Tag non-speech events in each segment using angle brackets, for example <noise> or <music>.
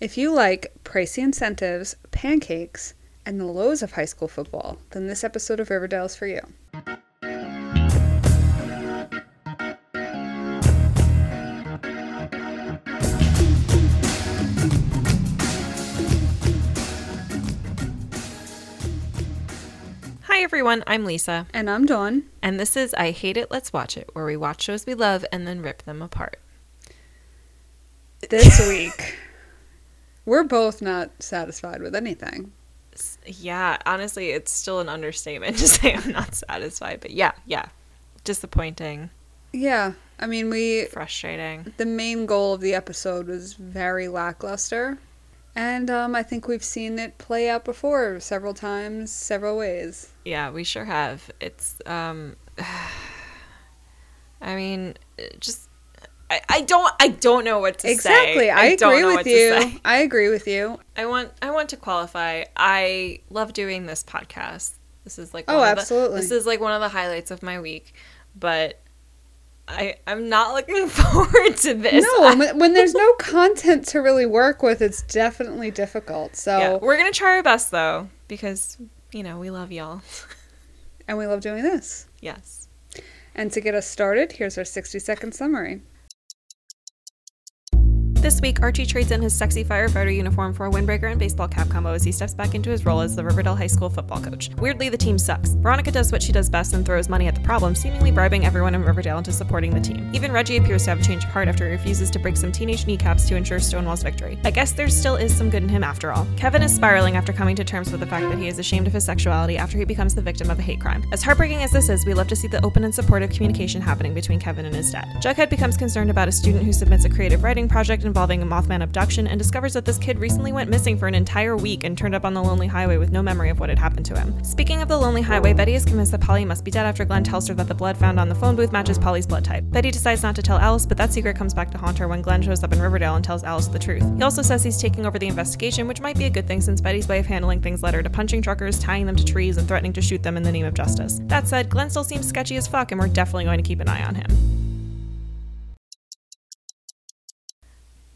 If you like pricey incentives, pancakes, and the lows of high school football, then this episode of Riverdale is for you. Hi everyone, I'm Lisa, And I'm Dawn. and this is I Hate It, Let's Watch It, where we watch shows we love and then rip them apart. This <laughs> week, we're both not satisfied with anything. Yeah, honestly, it's still an understatement <laughs> to say I'm not satisfied, but yeah, yeah. Disappointing, Yeah, I mean, we frustrating. the main goal of the episode was very lackluster. And um, I think we've seen it play out before several times, several ways. Yeah, we sure have. It's, um, <sighs> I mean, just, I, I don't, I don't know what to say. Exactly. I, don't agree with you. I agree with you. I want I want to qualify. I love doing this podcast. This is like oh, of the- absolutely. this is like one of the highlights of my week. But I I'm not looking <laughs> forward to this. No, when, when there's no content to really work with, it's definitely difficult. So, yeah, we're gonna try our best though because you know we love y'all. <laughs> and we love doing this. yes. And to get us started, here's our 60 second summary. This week, Archie trades in his sexy firefighter uniform for a windbreaker and baseball cap combo as he steps back into his role as the Riverdale High School football coach. Weirdly, the team sucks. Veronica does what she does best and throws money at the problem, seemingly bribing everyone in Riverdale into supporting the team. Even Reggie appears to have a change of heart after he refuses to break some teenage kneecaps to ensure Stonewall's victory. I guess there still is some good in him after all. Kevin is spiraling after coming to terms with the fact that he is ashamed of his sexuality after he becomes the victim of a hate crime. As heartbreaking as this is, we love to see the open and supportive communication happening between Kevin and his dad. Jughead becomes concerned about a student who submits a creative writing project involving a Mothman abduction and discovers that this kid recently went missing for an entire week and turned up on the lonely highway with no memory of what had happened to him. Speaking of the lonely highway, Betty is convinced that Polly must be dead after Glenn tells her that the blood found on the phone booth matches Polly's blood type. Betty decides not to tell Alice, but that secret comes back to haunt her when Glenn shows up in Riverdale and tells Alice the truth. He also says he's taking over the investigation, which might be a good thing since Betty's way of handling things led her to punching truckers, tying them to trees, and threatening to shoot them in the name of justice. That said, Glenn still seems sketchy as fuck, and we're definitely going to keep an eye on him.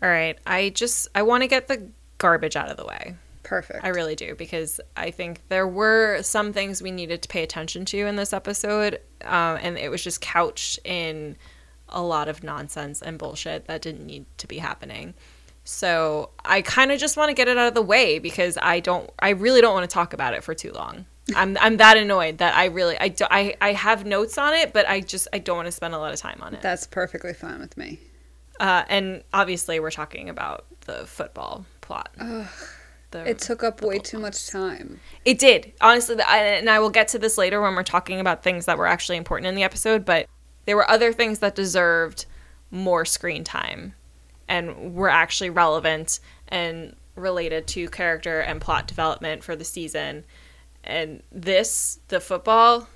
All right, I just I want to get the garbage out of the way. Perfect. I really do because I think there were some things we needed to pay attention to in this episode, um, and it was just couched in a lot of nonsense and bullshit that didn't need to be happening. So I kind of just want to get it out of the way because I don't, I really don't want to talk about it for too long. <laughs> I'm, I'm that annoyed that I really, I, do, I, I have notes on it, but I just, I don't want to spend a lot of time on it. That's perfectly fine with me. Uh, and obviously, we're talking about the football plot. The- It took up way too much time. It did, honestly, the- I- and I will get to this later when we're talking about things that were actually important in the episode. But there were other things that deserved more screen time, and were actually relevant and related to character and plot development for the season. And this, the football,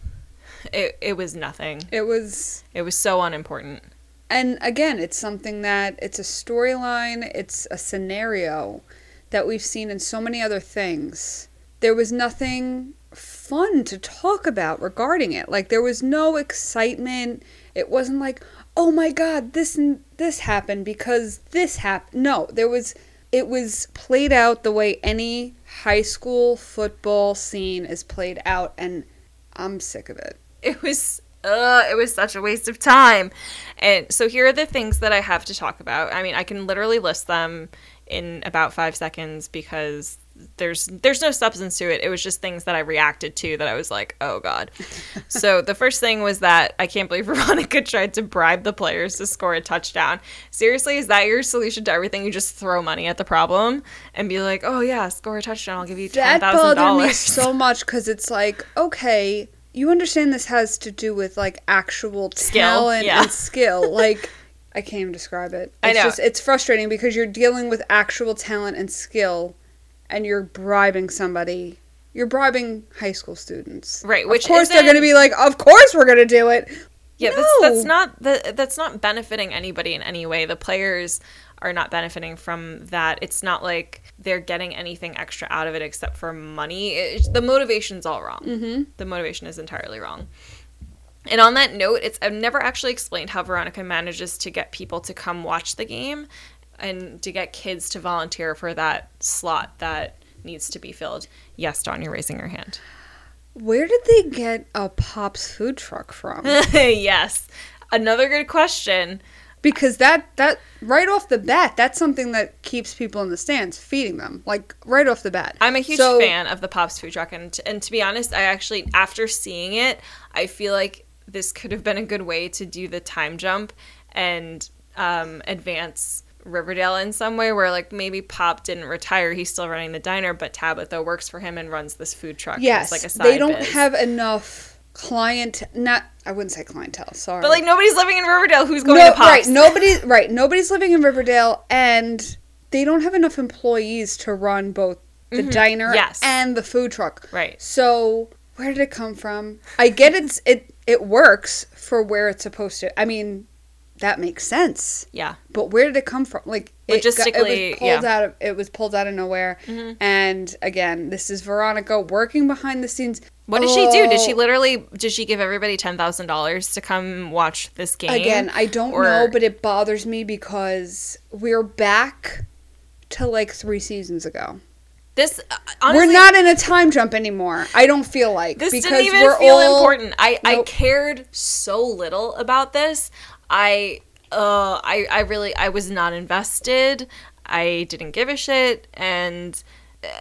it it was nothing. It was It was so unimportant. And again, it's something that it's a storyline, it's a scenario that we've seen in so many other things. There was nothing fun to talk about regarding it. Like there was no excitement. It wasn't like, "Oh my god, this this happened because this happened." No, there was it was played out the way any high school football scene is played out and I'm sick of it. it was uh it was such a waste of time. And so here are the things that i have to talk about. I mean i can literally list them in about five seconds because there's there's no substance to it. It was just things that i reacted to that i was like oh god. <laughs> So the first thing was that i can't believe <laughs> veronica tried to bribe the players to score a touchdown. Seriously is that your solution to everything? You just throw money at the problem and be like oh yeah score a touchdown. I'll give you that $10000 bothered me so much because it's like okay you understand this has to do with like actual Skill, talent yeah. and skill. <laughs> Like i can't even describe it. I it's know. just it's frustrating because you're dealing with actual talent and skill and you're bribing somebody. You're bribing high school students. Right, which of course they're going to be like of course we're going to do it Yeah, No. that's that's not that that's not benefiting anybody in any way. The players are not benefiting from that. It's not like they're getting anything extra out of it except for money. It, the motivation's all wrong. Mm-hmm. The motivation is entirely wrong. And on that note, it's I've never actually explained how Veronica manages to get people to come watch the game and to get kids to volunteer for that slot that needs to be filled. Yes, Dawn, you're raising your hand. Where did they get a Pops food truck from? <laughs> yes. Another good question. because that that right off the bat, that's something that keeps people in the stands, feeding them like right off the bat. I'm a huge So- fan of the Pops food truck, and and to be honest, I actually after seeing it, I feel like this could have been a good way to do the time jump and um, advance Riverdale in some way, where like maybe Pop didn't retire, he's still running the diner, but Tabitha works for him and runs this food truck. Yes, like a side they don't biz. have enough client. Not I wouldn't say clientele. Sorry, But like nobody's living in Riverdale. Who's going no, to Pops? right? Nobody, right? Nobody's living in Riverdale, and they don't have enough employees to run both the diner Mm-hmm. Yes. and the food truck. Right. So where did it come from? I get it's it it works for where it's supposed to. I mean, that makes sense. Yeah. But where did it come from? Like it got- Logistically, it was pulled yeah. Mm-hmm. out of it was pulled out of nowhere. And again, this is Veronica working behind the scenes. What did she do? Did she Oh, literally did she give everybody ten thousand dollars to come watch this game? Again, I don't Or- know, but it bothers me because we're back to like three seasons ago. this uh, honestly, we're not in a time jump anymore. I don't feel like This because didn't even we're feel all, important. I I cared so little about this. I uh I I really I was not invested. I didn't give a shit and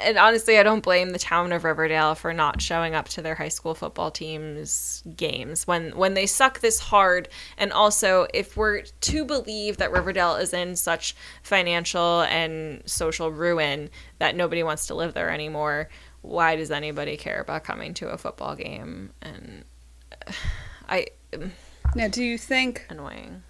and honestly, I don't blame the town of Riverdale for not showing up to their high school football teams games when when they suck this hard. And also, if we're to believe that Riverdale is in such financial and social ruin that nobody wants to live there anymore, why does anybody care about coming to a football game? And <sighs> I Now, do you think annoying.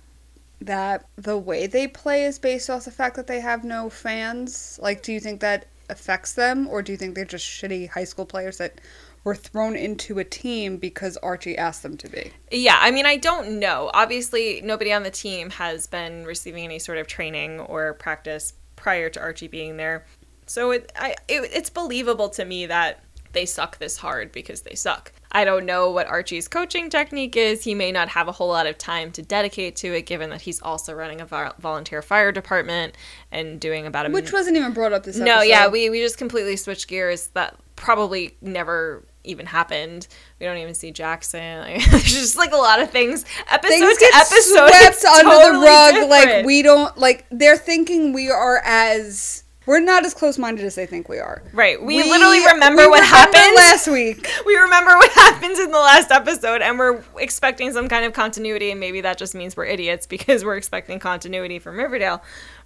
that the way they play is based off the fact that they have no fans? Like, do you think that affects them, or do you think they're just shitty high school players that were thrown into a team because Archie asked them to be? Yeah, I mean, I don't know. Obviously, nobody on the team has been receiving any sort of training or practice prior to Archie being there. So it, I, it, it's believable to me that they suck this hard because they suck. I don't know what Archie's coaching technique is. He may not have a whole lot of time to dedicate to it, given that he's also running a vol- volunteer fire department and doing about a Which wasn't even brought up this episode. no, yeah, we, we just completely switched gears. That probably never even happened. We don't even see Jackson. Like, <laughs> there's just like a lot of things. Episode things to get episode, swept under totally the rug. different. Like we don't like. They're thinking we are as we're not as close minded as they think we are. right. We, literally remember we what remember happened <laughs> last week. <laughs> We remember what happens in the last episode, and we're expecting some kind of continuity. And maybe that just means we're idiots because we're expecting continuity from Riverdale.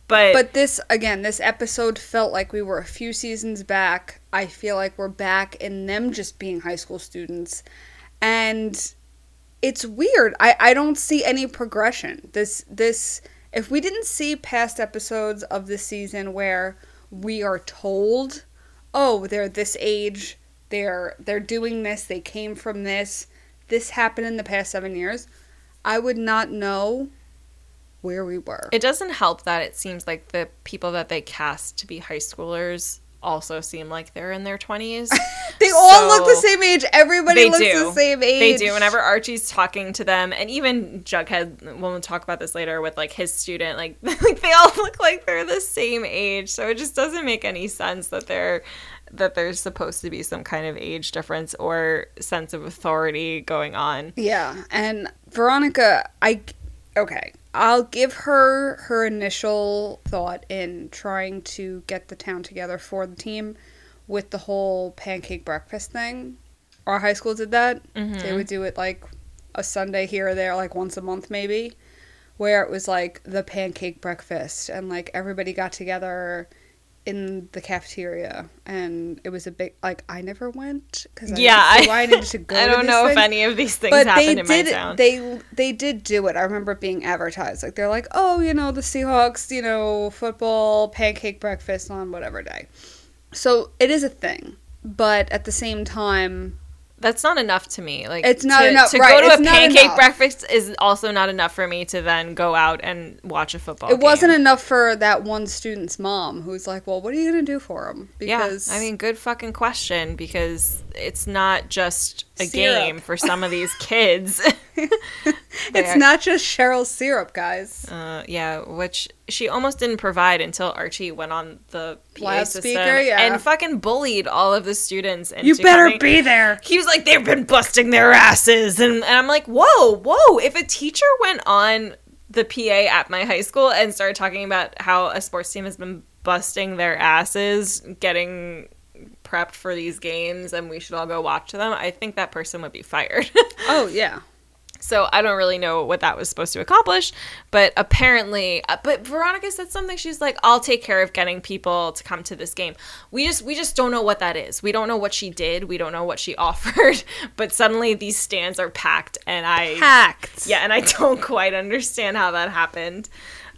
But, But this again, this episode felt like we were a few seasons back. I feel like we're back in them just being high school students, and it's weird. I I don't see any progression. This this if we didn't see past episodes of this season where we are told, oh, they're this age, they're they're doing this, they came from this, this happened in the past seven years, I would not know where we were. It doesn't help that it seems like the people that they cast to be high schoolers also seem like they're in their 20s. <laughs> They all look the same age. Everybody looks do. the same age. They do. Whenever Archie's talking to them, and even Jughead, we'll talk about this later with like his student, like <laughs> like they all look like they're the same age. So it just doesn't make any sense that they're that there's supposed to be some kind of age difference or sense of authority going on. Yeah, and Veronica, I okay. I'll give her her initial thought in trying to get the town together for the team with the whole pancake breakfast thing. Our high school did that. Mm-hmm. They would do it like a Sunday here or there, like once a month maybe, where it was like the pancake breakfast and like everybody got together in the cafeteria and it was a big like I never went because Yeah, I, I, needed to <laughs> go. I don't know if any of these things but they happened in my did town. they they did do it. I remember it being advertised. Like they're like, oh, you know, the Seahawks, you know, football pancake breakfast on whatever day. So it is a thing, but at the same time, That's not enough to me. Like It's not to, enough- to right, go to it's a pancake enough. breakfast is also not enough for me to then go out and watch a football. it wasn't enough for that one student's mom who's like, well, what are you gonna do for him? Because yeah, I mean, good fucking question because it's not just a Syrup. game for some of these kids. <laughs> <laughs> it's not just Cheryl syrup, guys. Uh, yeah, which she almost didn't provide until Archie went on the PA system yeah. and fucking bullied all of the students. Into You better coming- be there. He was like, they've been busting their asses, and, and I'm like, whoa, whoa! If a teacher went on the PA at my high school and started talking about how a sports team has been busting their asses, getting prepped for these games, and we should all go watch them, I think that person would be fired. <laughs> Oh yeah. So I don't really know what that was supposed to accomplish, but apparently, uh, but Veronica said something. She's like, "I'll take care of getting people to come to this game." We just we just don't know what that is. We don't know what she did. We don't know what she <laughs> offered. But suddenly these stands are packed, and I packed. yeah, and I <laughs> don't quite understand how that happened.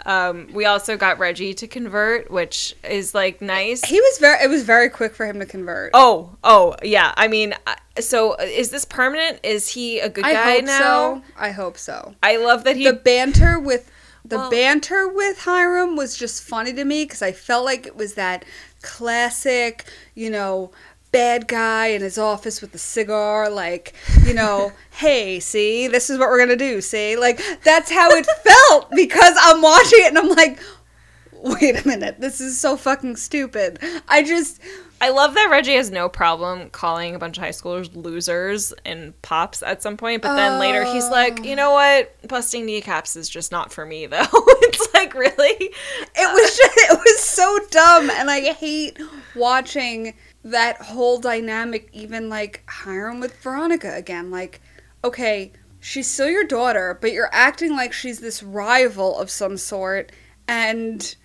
Um, we also got Reggie to convert, which is like nice. He was very. It was very quick for him to convert. Oh, oh, yeah. I mean, uh, so is this permanent? Is he a good I guy hope now? so. I hope so. I love that he the banter with the Well- banter with Hiram was just funny to me because I felt like it was that classic, you know, bad guy in his office with the cigar, like, you know, <laughs> hey, see, this is what we're gonna do, see, like that's how it <laughs> felt because I'm watching it and I'm like, wait a minute, this is so fucking stupid. I just. I love that Reggie has no problem calling a bunch of high schoolers losers and pops at some point, but then later he's like, you know what? Busting kneecaps is just not for me, <laughs> though. it's like, really? it was just, it was so dumb and i hate watching that whole dynamic even like hiram with veronica again like okay she's still your daughter but you're acting like she's this rival of some sort and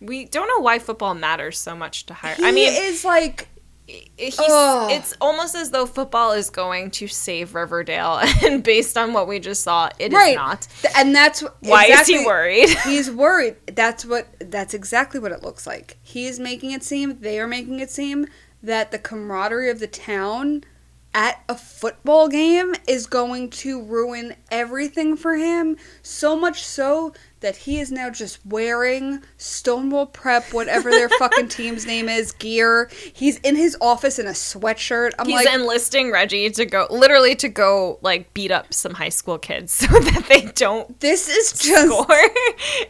We don't know why football matters so much to hire. he I mean, is like he's, Ugh. it's almost as though football is going to save Riverdale, <laughs> and based on what we just saw, it is right not. Th- and that's wh- Why is he worried? <laughs> he's worried that's what that's exactly what it looks like he is making it seem they are making it seem that the camaraderie of the town at a football game is going to ruin everything for him so much so that he is now just wearing Stonewall Prep, whatever their <laughs> fucking team's name is, gear. He's in his office in a sweatshirt. I'm He's like, enlisting Reggie to go, literally to go like beat up some high school kids <laughs> so that they don't this is just score.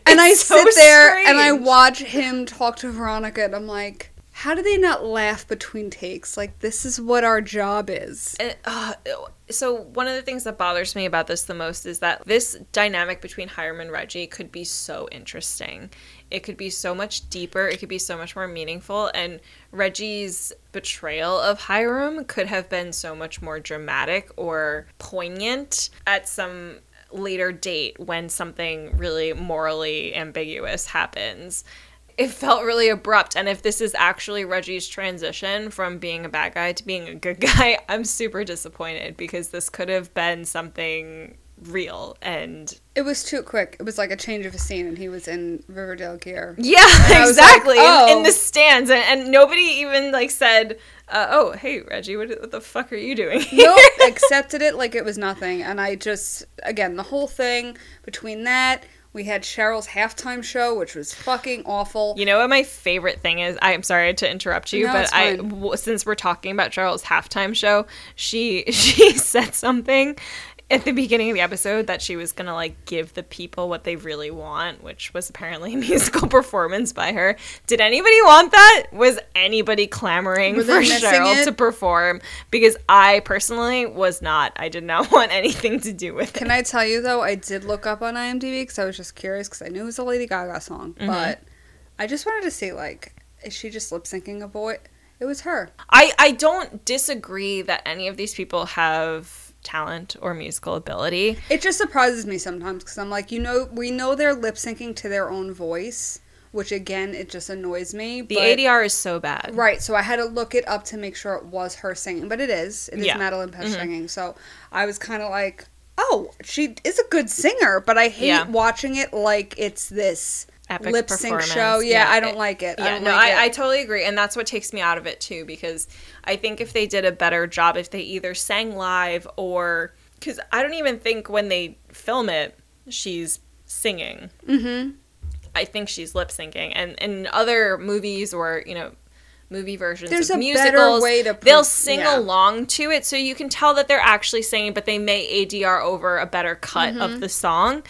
and I so sit there and I watch him talk to Veronica, and I'm like, how do they not laugh between takes? Like, this is what our job is. And, uh, so one of the things that bothers me about this the most is that this dynamic between Hiram and Reggie could be so interesting. It could be so much deeper. It could be so much more meaningful. And Reggie's betrayal of Hiram could have been so much more dramatic or poignant at some later date when something really morally ambiguous happens it felt really abrupt and if this is actually reggie's transition from being a bad guy to being a good <laughs> guy i'm super disappointed because this could have been something real and It was too quick. It was like a change of a scene, and he was in Riverdale gear. yeah was like, exactly in- in, oh. the stands and, and nobody even like said uh, oh hey reggie what, what the fuck are you doing here? Nope, <laughs> accepted it like it was nothing. And I just, again, the whole thing between that, we had Cheryl's halftime show, which was fucking awful. You know what my favorite thing is? I'm sorry to interrupt you, No, but I since we're talking about Cheryl's halftime show, she <laughs> she said something at the beginning of the episode that she was gonna like give the people what they really want, which was apparently a <laughs> musical performance by her. Did anybody want that? Was anybody clamoring for Cheryl it? to perform? Because I personally was not. I did not <laughs> want anything to do with it. Can I tell you though? I did look up on IMDb because I was just curious because I knew it was a Lady Gaga song, Mm-hmm. but I just wanted to see like, is she just lip syncing a boy? It was her. I, I don't disagree that any of these people have talent or musical ability. It just surprises me sometimes because I'm like, you know, we know they're lip syncing to their own voice, which again, it just annoys me. The but- ADR is so bad. Right, so I had to look it up to make sure it was her singing, but it is. It is Yeah. Madelaine Petsch mm-hmm. singing. So I was kind of like, oh, she is a good singer, but I hate Yeah. watching it like it's this Epic lip sync show. Yeah, Yeah, I don't it- like it. I Yeah, don't no, like I, I totally agree. And that's what takes me out of it too, because I think if they did a better job, if they either sang live or. Because I don't even think when they film it, she's singing. Mhm. I think she's lip syncing. And in other movies or, you know, movie versions There's of a musicals. better way to they'll sing yeah. along to it, so you can tell that they're actually singing, but they may ADR over a better cut Mm-hmm. of the song.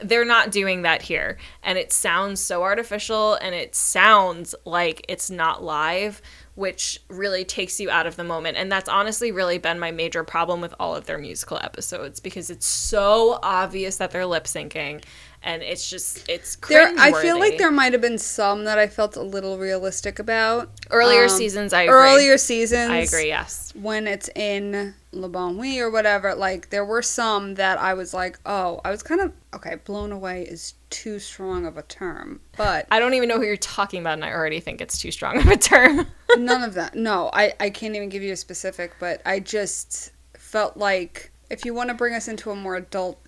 They're not doing that here, and it sounds so artificial, and it sounds like it's not live, which really takes you out of the moment. And that's honestly really been my major problem with all of their musical episodes because it's so obvious that they're lip syncing, and it's just it's There, I feel like there might have been some that I felt a little realistic about. earlier um, seasons. I agree. Earlier seasons. I agree. Yes. when it's in La Bonne Nuit or whatever, like there were some that I was like, oh, I was kind of okay. Blown away is too strong of a term, but I don't even know who you're talking about, and I already think it's too strong of a term. <laughs> none of that. No, I I can't even give you a specific, but I just felt like if you want to bring us into a more adult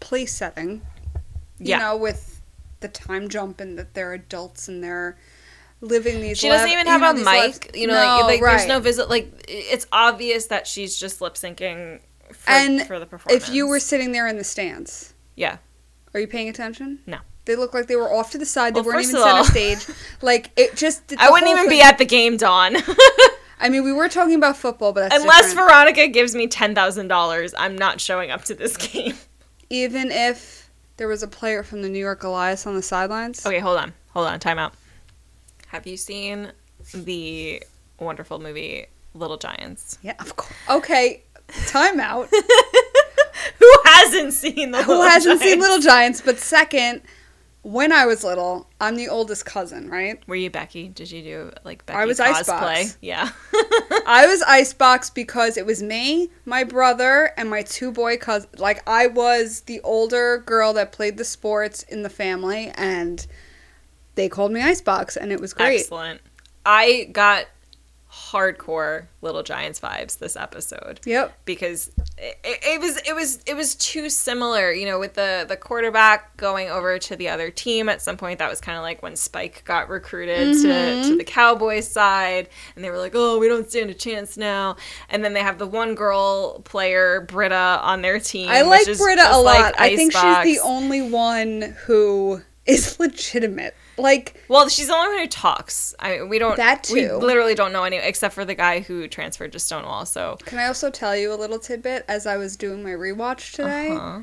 place setting, you Yeah. know, with the time jump and that they're adults and they're living these. she doesn't even you have know, a mic. lives- You know, No, like, like there's no visit. Like it's obvious that she's just lip syncing for, And for the performance. If you were sitting there in the stands, yeah, Are you paying attention? No. They look like they were off to the side. They Well, weren't even center all- stage. <laughs> Like it just. I wouldn't even thing- be at the game, Dawn. <laughs> I mean, we were talking about football, but that's Unless different. Veronica gives me ten thousand dollars, I'm not showing up to this <laughs> game. even if there was a player from the New York Goliaths on the sidelines. Okay, hold on, hold on, time out. Have you seen the wonderful movie Little Giants? Yeah, of course. Okay, timeout. <laughs> Who hasn't seen the Who Little hasn't seen Little Giants? But second, when I was little, I'm the oldest cousin, right? Were you Becky? Did you do like Becky I was cosplay? Icebox. Yeah. <laughs> I was Icebox because it was me, my brother, and my two boy cousins. Like I was the older girl that played the sports in the family, and they called me Icebox, and it was great. Excellent. I got hardcore Little Giants vibes this episode Yep. because it, it, was it was it was too similar, you know, with the the quarterback going over to the other team at some point. That was kind of like when Spike got recruited to to mm-hmm. the Cowboys side, and they were like, "Oh, we don't stand a chance now." And then they have the one girl player Britta on their team. I like Britta a lot. like I think she's the only one who is legitimate. Like Well, she's the only one who talks. I we don't That too. We literally don't know any except for the guy who transferred to Stonewall. So Can I also tell you a little tidbit? As I was doing my rewatch today, uh-huh.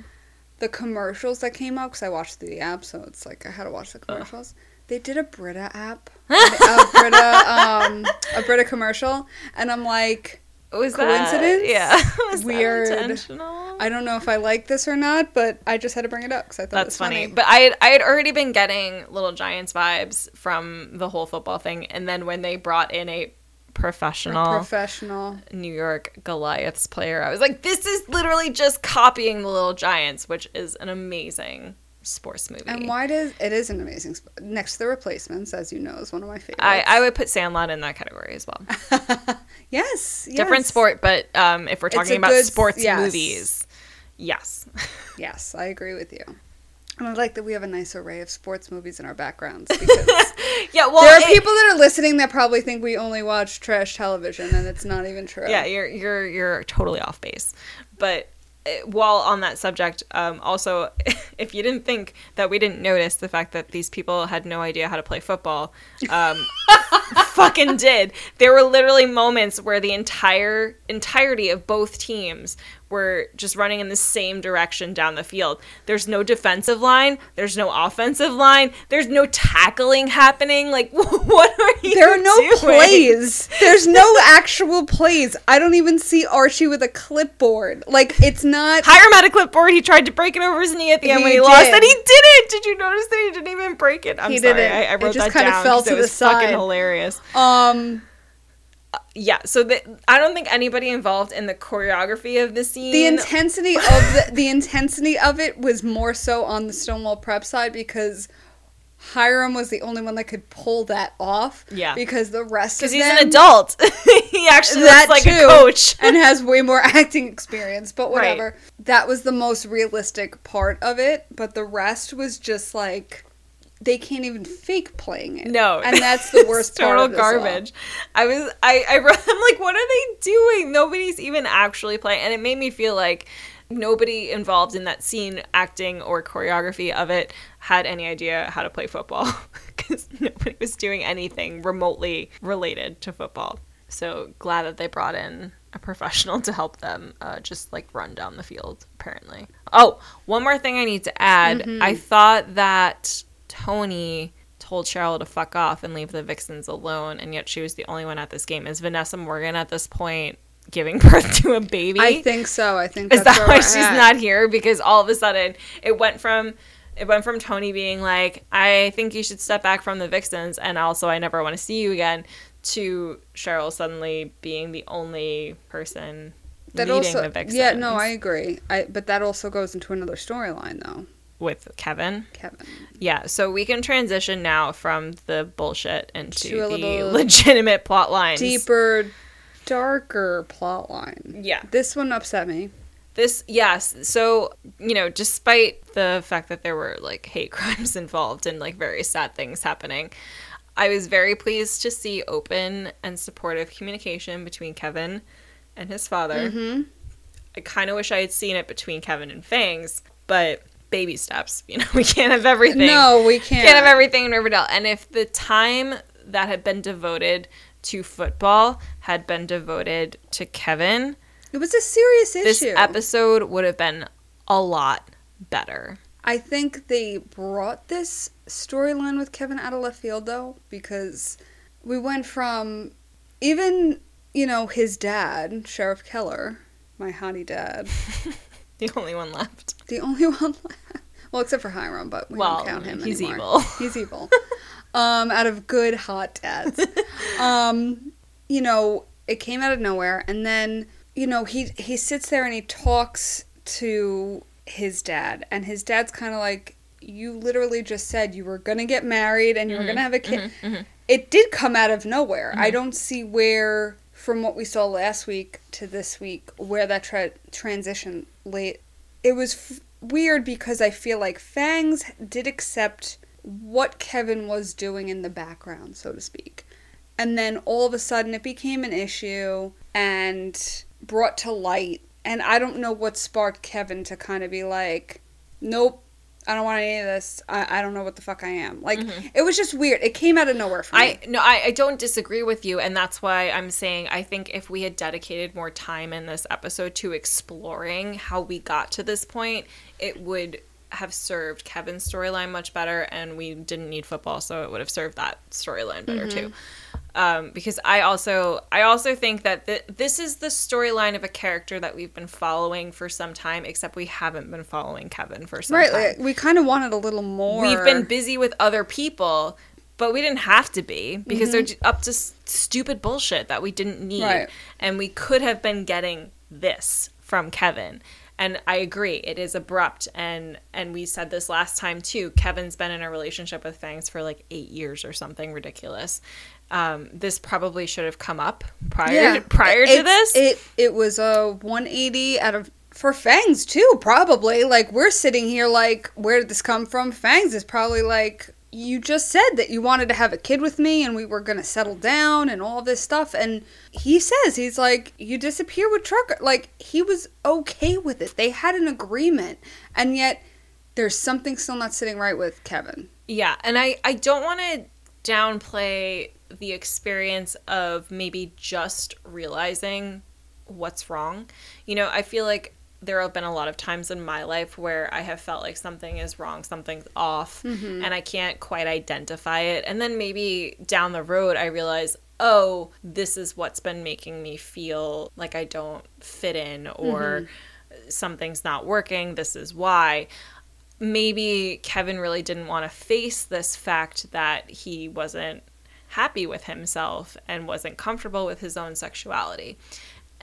the commercials that came out because I watched through the app, so it's like I had to watch the commercials. They did a Brita app, a Brita, <laughs> um, a Brita commercial, and I'm like, was Coincidence? <laughs> That, yeah, Weird. I don't know if I like this or not, but I just had to bring it up because I thought it That's was funny. funny. But I had I had already been getting Little Giants vibes from the whole football thing, and then when they brought in a professional Professional. New York Goliaths player, I was like, this is literally just copying the Little Giants, which is an amazing sports movie. And why does it is an amazing sp- next to the replacements, as you know, is one of my favorites. I, I would put Sandlot in that category as well. <laughs> yes, different sport, but um, if we're talking about good- sports yes. movies, yes. <laughs> Yes, I agree with you. And I like that we have a nice array of sports movies in our backgrounds because <laughs> yeah, well, there are it- people that are listening that probably think we only watch trash television, and it's not even true. Yeah, you're you're you're totally off base. But while on that subject, um, also, <laughs> if you didn't think that we didn't notice the fact that these people had no idea how to play football, um, <laughs> fucking did. There were literally moments where the entire entirety of both teams were just running in the same direction down the field. There's no defensive line. There's no offensive line. There's no tackling happening. Like, <laughs> what are you? There are no doing? plays. <laughs> There's no actual plays. I don't even see Archie with a clipboard. Like it's not. Hiram at a clipboard. He tried to break it over his knee at the end He when he lost, did. and he didn't. Did you notice that he didn't even break it? I'm He sorry, didn't. I, I It wrote just that kinda down. fell 'cause to it the was fucking side. hilarious. Um, Yeah, so the, I don't think anybody involved in the choreography of the scene. the intensity of the <laughs> the intensity of it was more so on the Stonewall Prep side because Hiram was the only one that could pull that off. Yeah. because the rest because he's them, an adult. <laughs> he actually that looks like too, a coach. <laughs> and has way more acting experience. But whatever, that was the most realistic part of it. But the rest was just like they can't even fake playing it. No, and that's the <laughs> worst. Total this all. garbage. I was, I, I wrote, <laughs> I'm like, what are they doing? Nobody's even actually playing, and it made me feel like nobody involved in that scene, acting or choreography of it, had any idea how to play football <laughs> because nobody was doing anything remotely related to football. So glad that they brought in a professional to help them uh, just like run down the field, apparently. Oh, one more thing I need to add. I thought that Tony told Cheryl to fuck off and leave the Vixens alone, and yet she was the only one at this game. Is Vanessa Morgan at this point giving <laughs> birth to a baby? I think so. I think Is that's that why she's at. not here? Because all of a sudden it went from it went from Tony being like, I think you should step back from the Vixens and also I never want to see you again to Cheryl suddenly being the only person that leading also the Vixens. yeah no i agree i but that also goes into another storyline though with Kevin. kevin Yeah, so we can transition now from the bullshit into To a the legitimate plot lines. deeper darker plot line Yeah. this one upset me This, yes. So, you know, despite the fact that there were like hate <laughs> crimes involved and like very sad things happening, I was very pleased to see open and supportive communication between Kevin and his father. mm-hmm. I kind of wish I had seen it between Kevin and Fangs, but baby steps. <laughs> You know, we can't have everything. no we can't can't have everything in Riverdale. And if the time that had been devoted to football had been devoted to Kevin, it was a serious issue. this episode would have been a lot better. I think they brought this storyline with Kevin out of left field though, because we went from even you know his dad, Sheriff Keller, my hottie dad, <laughs> The only one left. The only <laughs> one left. Well, except for Hiram, but we Well, don't count him he's anymore. evil. <laughs> He's evil. um, out of good hot dads. <laughs> um, you know, it came out of nowhere, and then you know he he sits there and he talks to his dad, and his dad's kind of like, "You literally just said you were gonna get married and you were gonna have a kid." It did come out of nowhere. I don't see where, from what we saw last week to this week, where that tra- transition late. It was f- weird because I feel like Fangs did accept what Kevin was doing in the background, so to speak. And then all of a sudden it became an issue and brought to light. And I don't know what sparked Kevin to kind of be like, nope, I don't want any of this. I, I don't know what the fuck I am. Like, mm-hmm. it was just weird. It came out of nowhere for me. I no, I, I don't disagree with you, and that's why I'm saying I think if we had dedicated more time in this episode to exploring how we got to this point, it would have served Kevin's storyline much better, and we didn't need football, so it would have served that storyline better mm-hmm. too. Um, because I also I also think that th- this is the storyline of a character that we've been following for some time, except we haven't been following Kevin for some right. time. Like, we kind of wanted a little more. We've been busy with other people, but we didn't have to be because they're up to s- stupid bullshit that we didn't need. Right. And we could have been getting this from Kevin. And I agree, it is abrupt and and we said this last time too. Kevin's been in a relationship with Fangs for like 8 years or something ridiculous. Um, this probably should have come up prior <laughs> prior to It's- this. It it was a 180 out of for Fangs too, probably. Like we're sitting here like, where did this come from? Fangs is probably like, you just said that you wanted to have a kid with me and we were gonna settle down and all this stuff. And he says he's like, you disappear with Trucker. Like he was okay with it. They had an agreement, and yet there's something still not sitting right with Kevin. Yeah, and I I don't want to downplay the experience of maybe just realizing what's wrong. You know, I feel like there have been a lot of times in my life where I have felt like something is wrong, something's off, mm-hmm. and I can't quite identify it. And then maybe down the road, I realize, oh, this is what's been making me feel like I don't fit in or mm-hmm. something's not working. This is why maybe Kevin really didn't want to face this fact that he wasn't happy with himself and wasn't comfortable with his own sexuality.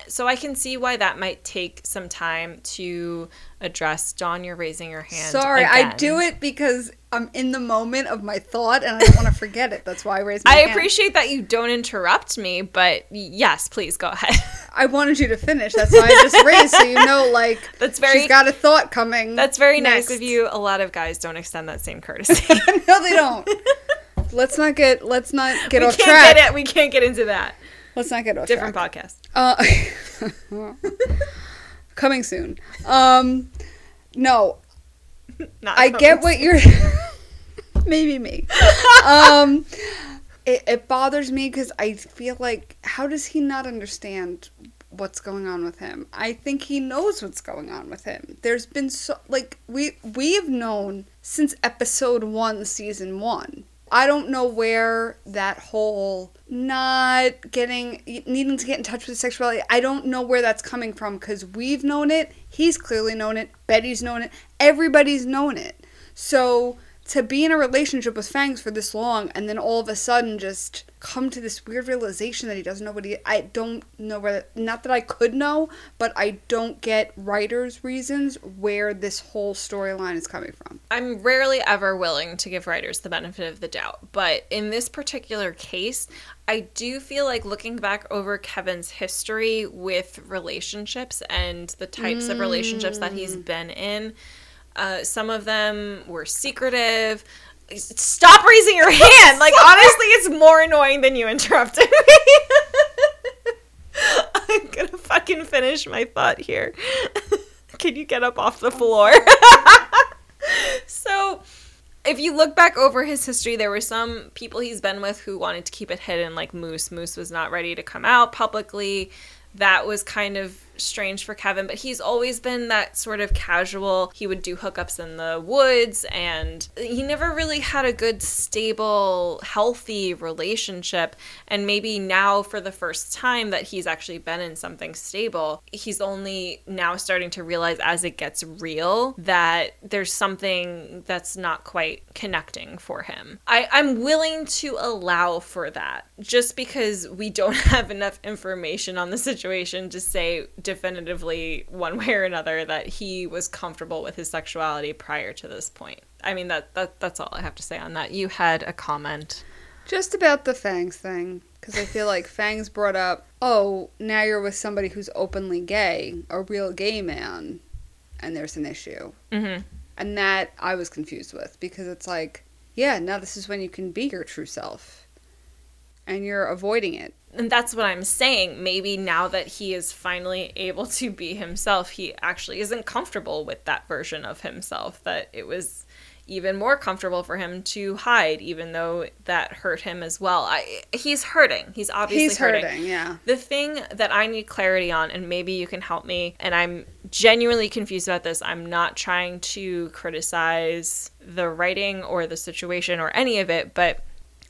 So I can see why that might take some time to address. John, you're raising your hand. Sorry, I do it because I'm in the moment of my thought and I don't want to forget it. That's why I raised my <laughs> I hand. I appreciate that you don't interrupt me, but yes, please go ahead. <laughs> I wanted you to finish. That's why I just raised so you know, <laughs> like That's very- she's got a thought coming. That's very nice of you. A lot of guys don't extend that same courtesy. no, they don't. Let's not get let's not get we off can't track. get it. We can't get into that. Let's not get off track. Different track. podcast. Uh, <laughs> coming soon. Um, no, <laughs> Not I get host. what you're. <laughs> maybe me. um, it, it bothers me because I feel like how does he not understand what's going on with him? I think he knows what's going on with him. There's been so like we we have known since episode one, season one. I don't know where that whole not getting needing to get in touch with sexuality. I don't know where that's coming from because we've known it. He's clearly known it. Betty's known it. Everybody's known it. So to be in a relationship with Fangs for this long and then all of a sudden just come to this weird realization that he doesn't know what he I don't know where not that I could know, but I don't get writers' reasons where this whole storyline is coming from. I'm rarely ever willing to give writers the benefit of the doubt, but in this particular case, I do feel like looking back over Kevin's history with relationships and the types of relationships that he's mm. been in, uh, some of them were secretive. Stop raising your hand! Like, <laughs> honestly, it's more annoying than you interrupted me. <laughs> I'm gonna fucking finish my thought here. <laughs> Can you get up off the floor? so, if you look back over his history, there were some people he's been with who wanted to keep it hidden, like Moose. Moose was not ready to come out publicly. That was kind of strange for Kevin, but he's always been that sort of casual. He would do hookups in the woods, and he never really had a good, stable, healthy relationship. And maybe now, for the first time that he's actually been in something stable, he's only now starting to realize as it gets real that there's something that's not quite connecting for him. I, I'm willing to allow for that just because we don't <laughs> have enough information on the situation to say definitively one way or another that he was comfortable with his sexuality prior to this point. I mean that, that that's all I have to say on that. You had a comment. Just about the Fangs thing, because I feel like Fangs brought up, oh, now you're with somebody who's openly gay, a real gay man, and there's an issue. Mm-hmm. And that I was confused with, because it's like, yeah, now this is when you can be your true self. And you're avoiding it. And that's what I'm saying. Maybe now that he is finally able to be himself, he actually isn't comfortable with that version of himself. That it was even more comfortable for him to hide, even though that hurt him as well. I, he's hurting. He's obviously He's hurting. hurting, yeah. The thing that I need clarity on, and maybe you can help me, and I'm genuinely confused about this. I'm not trying to criticize the writing or the situation or any of it, but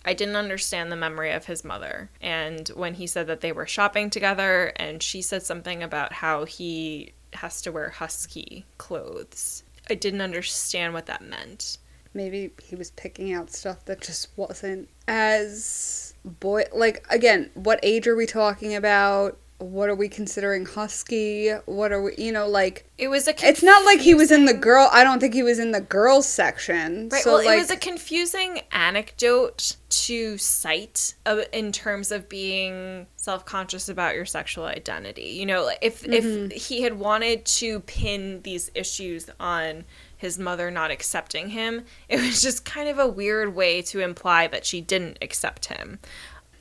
I didn't understand the memory of his mother. And when he said that they were shopping together, and she said something about how he has to wear husky clothes, I didn't understand what that meant. Maybe he was picking out stuff that just wasn't as boy. Like, again, what age are we talking about? What are we considering husky? What are we, you know, like, It was a it's not like he was in the girl, I don't think he was in the girls section. Right. So, well, like, it was a confusing anecdote to cite uh, in terms of being self-conscious about your sexual identity. You know, like, if Mm-hmm. if he had wanted to pin these issues on his mother not accepting him, it was just kind of a weird way to imply that she didn't accept him.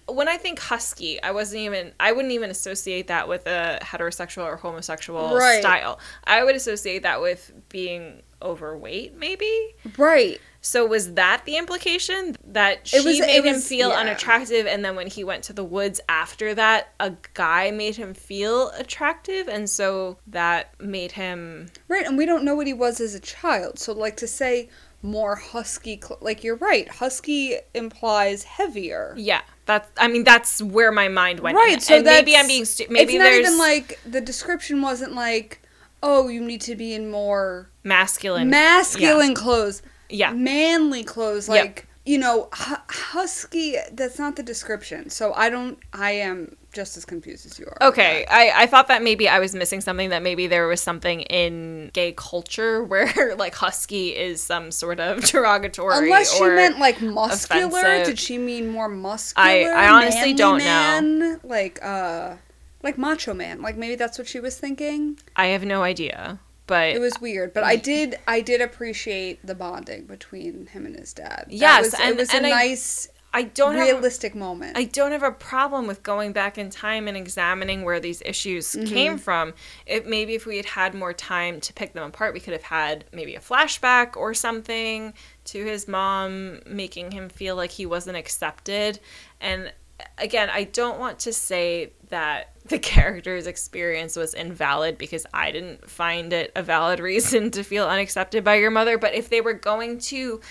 When I think husky, I wasn't even I wouldn't even associate that with a heterosexual or homosexual Right. style. I would associate that with being overweight maybe. right. So was that the implication that she was- made it him feel yeah. unattractive, and then when he went to the woods after that, a guy made him feel attractive, and so that made him Right, and we don't know what he was as a child. So, like, to say more husky, cl- like, you're right, husky implies heavier. yeah. That's I mean that's where my mind went. Right, in. so maybe I'm being stu- maybe it's not there's even like the description wasn't like, oh, you need to be in more masculine. masculine clothes, yeah. manly clothes, Yep. You know, hu- husky. That's not the description. So I don't. I am just as confused as you are. Okay. I, I thought that maybe I was missing something, that maybe there was something in gay culture <laughs> where, like, husky is some sort of <laughs> derogatory Unless she meant like muscular. offensive. Did she mean more muscular? I- I honestly don't know. Like uh, like macho man. Like maybe that's what she was thinking. I have no idea. But It was weird, but I did I did appreciate the bonding between him and his dad. That Yes, was, and- it was and a I- nice. I don't have realistic moment. I don't have a problem with going back in time and examining where these issues Mm-hmm. came from. If maybe if we had had more time to pick them apart, we could have had maybe a flashback or something to his mom making him feel like he wasn't accepted. And again, I don't want to say that <laughs> the character's experience was invalid because I didn't find it a valid <laughs> reason to feel unaccepted by your mother, but if they were going to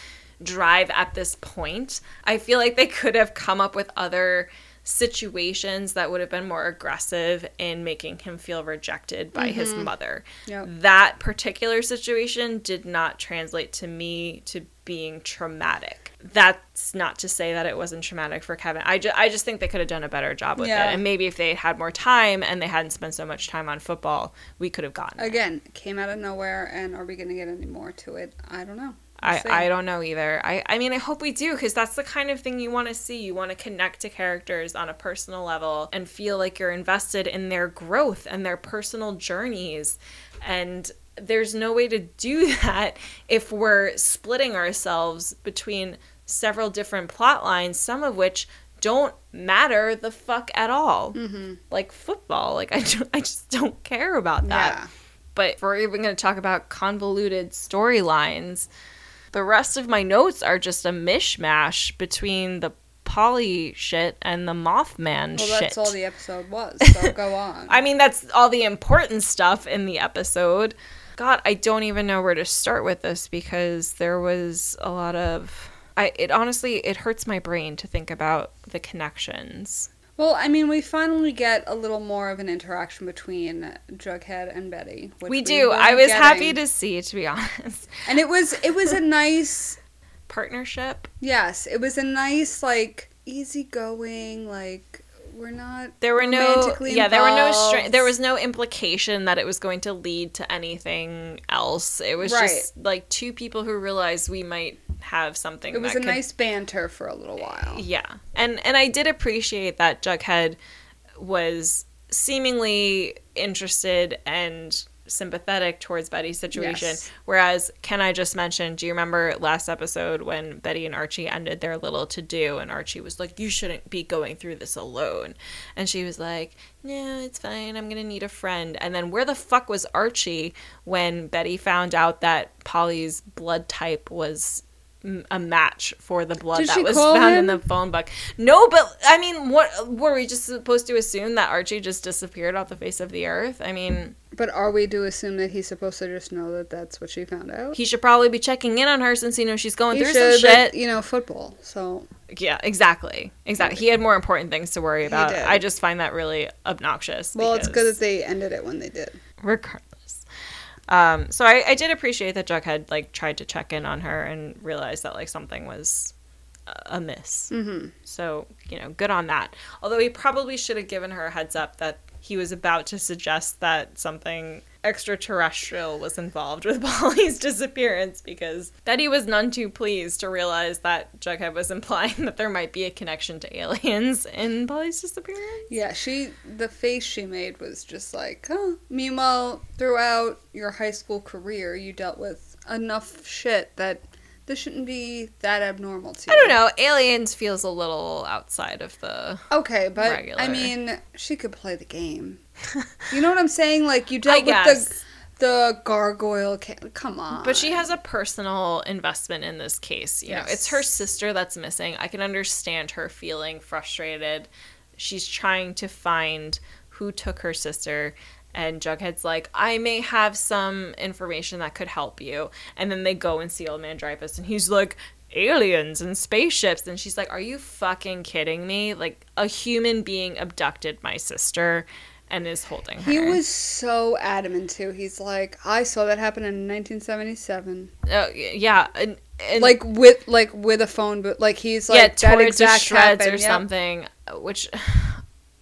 drive at this point. I feel like they could have come up with other situations that would have been more aggressive in making him feel rejected by his mm-hmm. mother. Yep. That particular situation did not translate to me to being traumatic. That's not to say that it wasn't traumatic for Kevin. I, ju- I just think they could have done a better job with Yeah. it. And maybe if they had more time and they hadn't spent so much time on football, we could have gotten it. Again, came out of nowhere, and are we going to get any more to it? I don't know. I, I don't know either. I, I mean, I hope we do because that's the kind of thing you want to see. You want to connect to characters on a personal level and feel like you're invested in their growth and their personal journeys. And there's no way to do <laughs> that if we're splitting ourselves between several different plot lines, some of which don't matter the fuck at all. Mm-hmm. Like football. Like, <laughs> I, I just don't care about that Yeah. but if we're even going to talk about convoluted storylines, the rest of my notes are just a mishmash between the Polly shit and the Mothman Well, shit. Well, that's all the episode was, so <laughs> go on. I mean, that's all the important stuff in the episode. God, I don't even know where to start with this because there was a lot of. I, it honestly it hurts my brain to think about the connections. Well, I mean, we finally get a little more of an interaction between Jughead and Betty. Which we do. I was happy to see, to be <laughs> honest. and it was it was a <laughs> nice Partnership. yes, it was a nice like easygoing like we're not There were no yeah, there were no involved. there was no implication that it was going to lead to anything else. It was Right. just like two people who realized we might have something It was a could nice banter for a little while. Yeah. And and I did appreciate that Jughead was seemingly interested and sympathetic towards Betty's situation. Yes. Whereas, can I just mention, do you remember last episode when Betty and Archie ended their little to do and Archie was like, You shouldn't be going through this alone. And she was like, No, it's fine. I'm going to need a friend. And then where the fuck was Archie when Betty found out that Polly's blood type was a match for the blood Did that was found in the phone book. No, but I mean, what were we just supposed to assume that Archie just disappeared off the face of the earth? I mean, But are we to assume that he's supposed to just know that that's what she found out? he should probably be checking in on her since he knows she's going He through should, some but, shit. you know, football. So Yeah, exactly, exactly. He had more important things to worry about. I just find that really obnoxious. well, it's good because- that they ended it when they did. regardless. Um, so I, I did appreciate that Jughead like tried to check in on her and realized that like something was amiss. Mm-hmm. So you know, good on that. Although he probably should have given her a heads up that he was about to suggest that something extraterrestrial was involved with <laughs> Polly's disappearance because Betty was none too pleased to realize that Jughead was implying <laughs> that there might be a connection to aliens in Polly's disappearance. Yeah, she the face she made was just like, huh. Meanwhile, throughout your high school career, you dealt with enough shit that this shouldn't be that abnormal to you. I don't know. Aliens feels a little outside of the. Okay, but Regular. I mean, she could play the game. you know what I'm saying? Like you <laughs> I dealt with guess. the the gargoyle. Ca- Come on. But she has a personal investment in this case. You know, it's her sister that's missing. I can understand her feeling frustrated. She's trying to find who took her sister. And Jughead's like, I may have some information that could help you. And then they go and see Old Man Dreyfus, and he's like, aliens and spaceships. And she's like, Are you fucking kidding me? Like, a human being abducted my sister and is holding her. He was so adamant too. He's like, I saw that happen in 1977. Oh, yeah. And, and like with like with a phone, but like he's like yeah, that exact shreds happened, or yep. something, uh, which,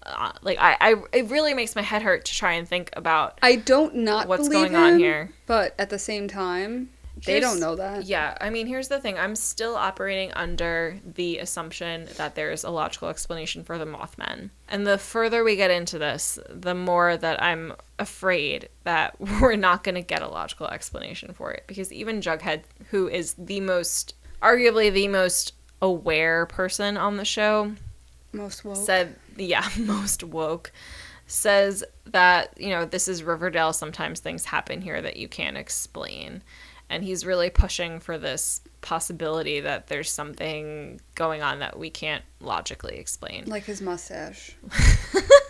uh, like, I, I, it really makes my head hurt to try and think about I don't not what's going on here. but at the same time, they don't know that. Yeah, I mean, here's the thing. I'm still operating under the assumption that there's a logical explanation for the Mothman. And the further we get into this, the more that I'm afraid that <laughs> we're not going to get a logical explanation for it. Because even Jughead, who is the most, arguably the most aware person on the show Most woke. said yeah <laughs> most woke says that you know this is riverdale sometimes things happen here that you can't explain and he's really pushing for this possibility that there's something going on that we can't logically explain like his mustache. <laughs>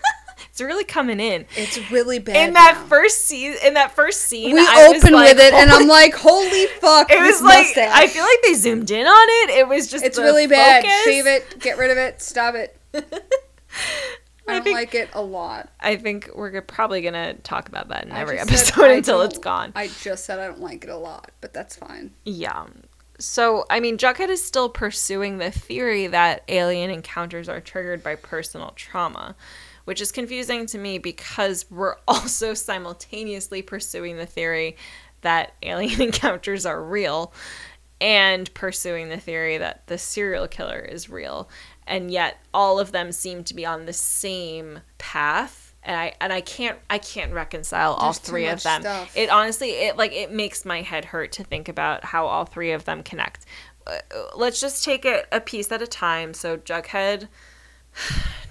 it's really coming in It's really bad. in that now. first scene in that first scene we I open like, with it, and I'm like, "Holy <laughs> fuck!" it was like mustache. i feel like they zoomed in on it it was just it's really bad. focus. Shave it. Get rid of it. Stop it. <laughs> I I don't think- like it a lot. I think we're probably gonna talk about that in I every episode <laughs> until it's gone. I just said I don't like it a lot, but that's fine. Yeah. So, I mean, Jughead is still pursuing the theory that alien encounters are triggered by personal trauma, which is confusing to me because we're <laughs> also simultaneously pursuing the theory that alien <laughs> encounters are real and pursuing the theory that the serial killer is real. And yet all of them seem to be on the same path. And I and I can't I can't reconcile all There's too three of them. stuff. It honestly it like it makes my head hurt to think about how all three of them connect. Uh, let's just take it a piece at a time. So Jughead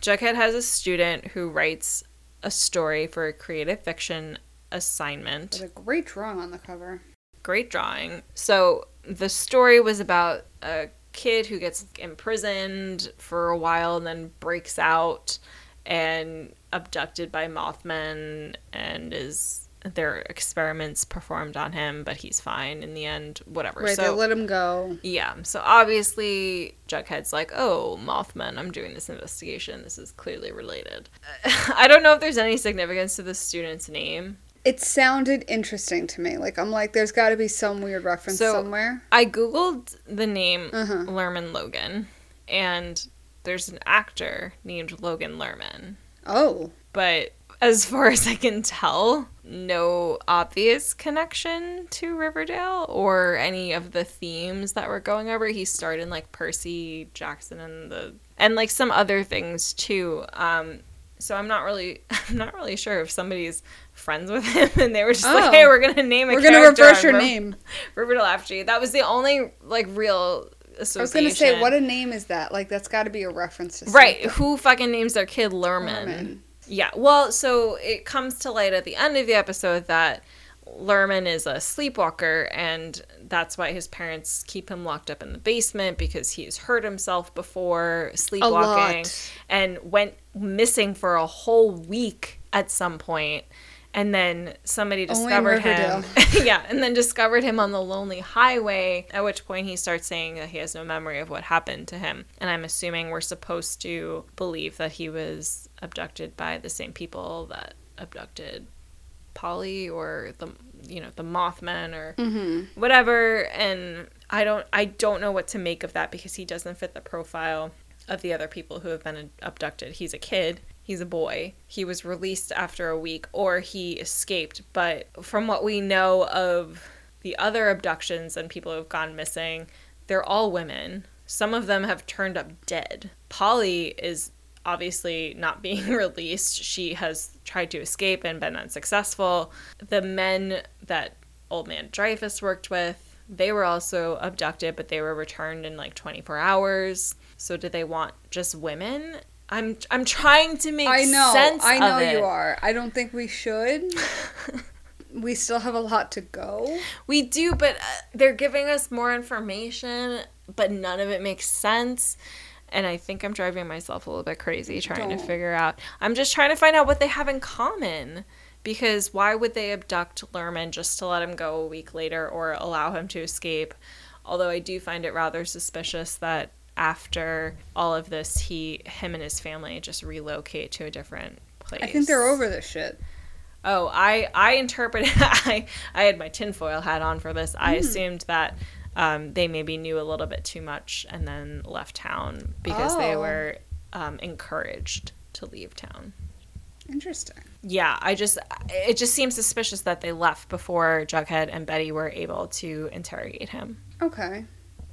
Jughead has a student who writes a story for a creative fiction assignment There's a great drawing on the cover. great drawing. So the story was about a kid who gets imprisoned for a while and then breaks out and abducted by Mothmen and is their experiments performed on him, but he's fine in the end. Whatever. Right, they so let him go. yeah, so obviously Jughead's like, oh, Mothman, I'm doing this investigation. This is clearly related. <laughs> I don't know if there's any significance to the student's name. It sounded interesting to me. Like I'm like, there's got to be some weird reference So- somewhere. I googled the name Uh-huh. Lerman Logan, and there's an actor named Logan Lerman. Oh, But as far <laughs> as I can tell, no obvious connection to Riverdale or any of the themes that we're going over. He starred in like Percy Jackson and the and like some other things too. Um, so I'm not really <laughs> I'm not really sure if somebody's friends with him <laughs> and they were just Oh. like, hey, we're gonna name a we're gonna reverse your name. Riverdale after you. That was the only like real. I was gonna say, what a name is that? Like that's got to be a reference to right? Who fucking names their kid Lerman? Lerman. Yeah. Well, so it comes to light at the end of the episode that Lerman is a sleepwalker, and that's why his parents keep him locked up in the basement because he's hurt himself before sleepwalking and went missing for a whole week at some point and then somebody discovered him. <laughs> Yeah and then discovered him on the lonely highway at which point he starts saying that he has no memory of what happened to him. And i'm assuming we're supposed to believe that he was abducted by the same people that abducted polly or the you know the mothman or Mm-hmm. whatever. And i don't i don't know what to make of that because he doesn't fit the profile of the other people who have been abducted. He's a kid. He's a boy. He was released after a week or he escaped. But from what we know of the other abductions and people who have gone missing they're all women. Some of them have turned up dead. Polly is obviously not being <laughs> released. She has tried to escape and been unsuccessful. The men that Old Man Dreyfus worked with, they were also abducted, but they were returned in like 24 hours. So do they want just women? I'm I'm trying to make I know. sense I know you are. I don't think we should. <laughs> we still have a lot to go. We do, but uh, they're giving us more information, but none of it makes sense. And I think I'm driving myself a little bit crazy trying to Don't. figure out. I'm just trying to find out what they have in common. Because why would they abduct Lerman just to let him go a week later or allow him to escape? Although I do find it rather suspicious that after all of this, he, him, and his family just relocate to a different place. I think they're over this shit. Oh, I I interpreted <laughs> I I had my tinfoil hat on for this. I hmm. assumed that um, they maybe knew a little bit too much and then left town because they Oh. were um, encouraged to leave town. Interesting. Yeah, I just it just seems suspicious that they left before Jughead and Betty were able to interrogate him. Okay.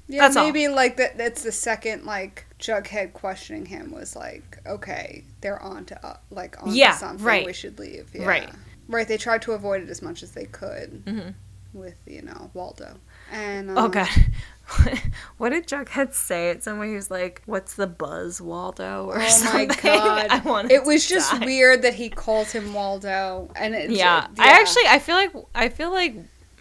Yeah, That's all. maybe like that. That's the second like Jughead questioning him was like, okay, they're on to uh, like on Yeah, to something. right. We should leave. Yeah. Right. Right. They tried to avoid it as much as they could. Mm-hmm. With you know Waldo. And Oh um, god. <laughs> what did Jughead say? It's somewhere he was like, "What's the buzz, Waldo?" Or Oh something. <laughs> my god! It was just die. weird that he called him Waldo, and it, Yeah. I actually I feel like I feel like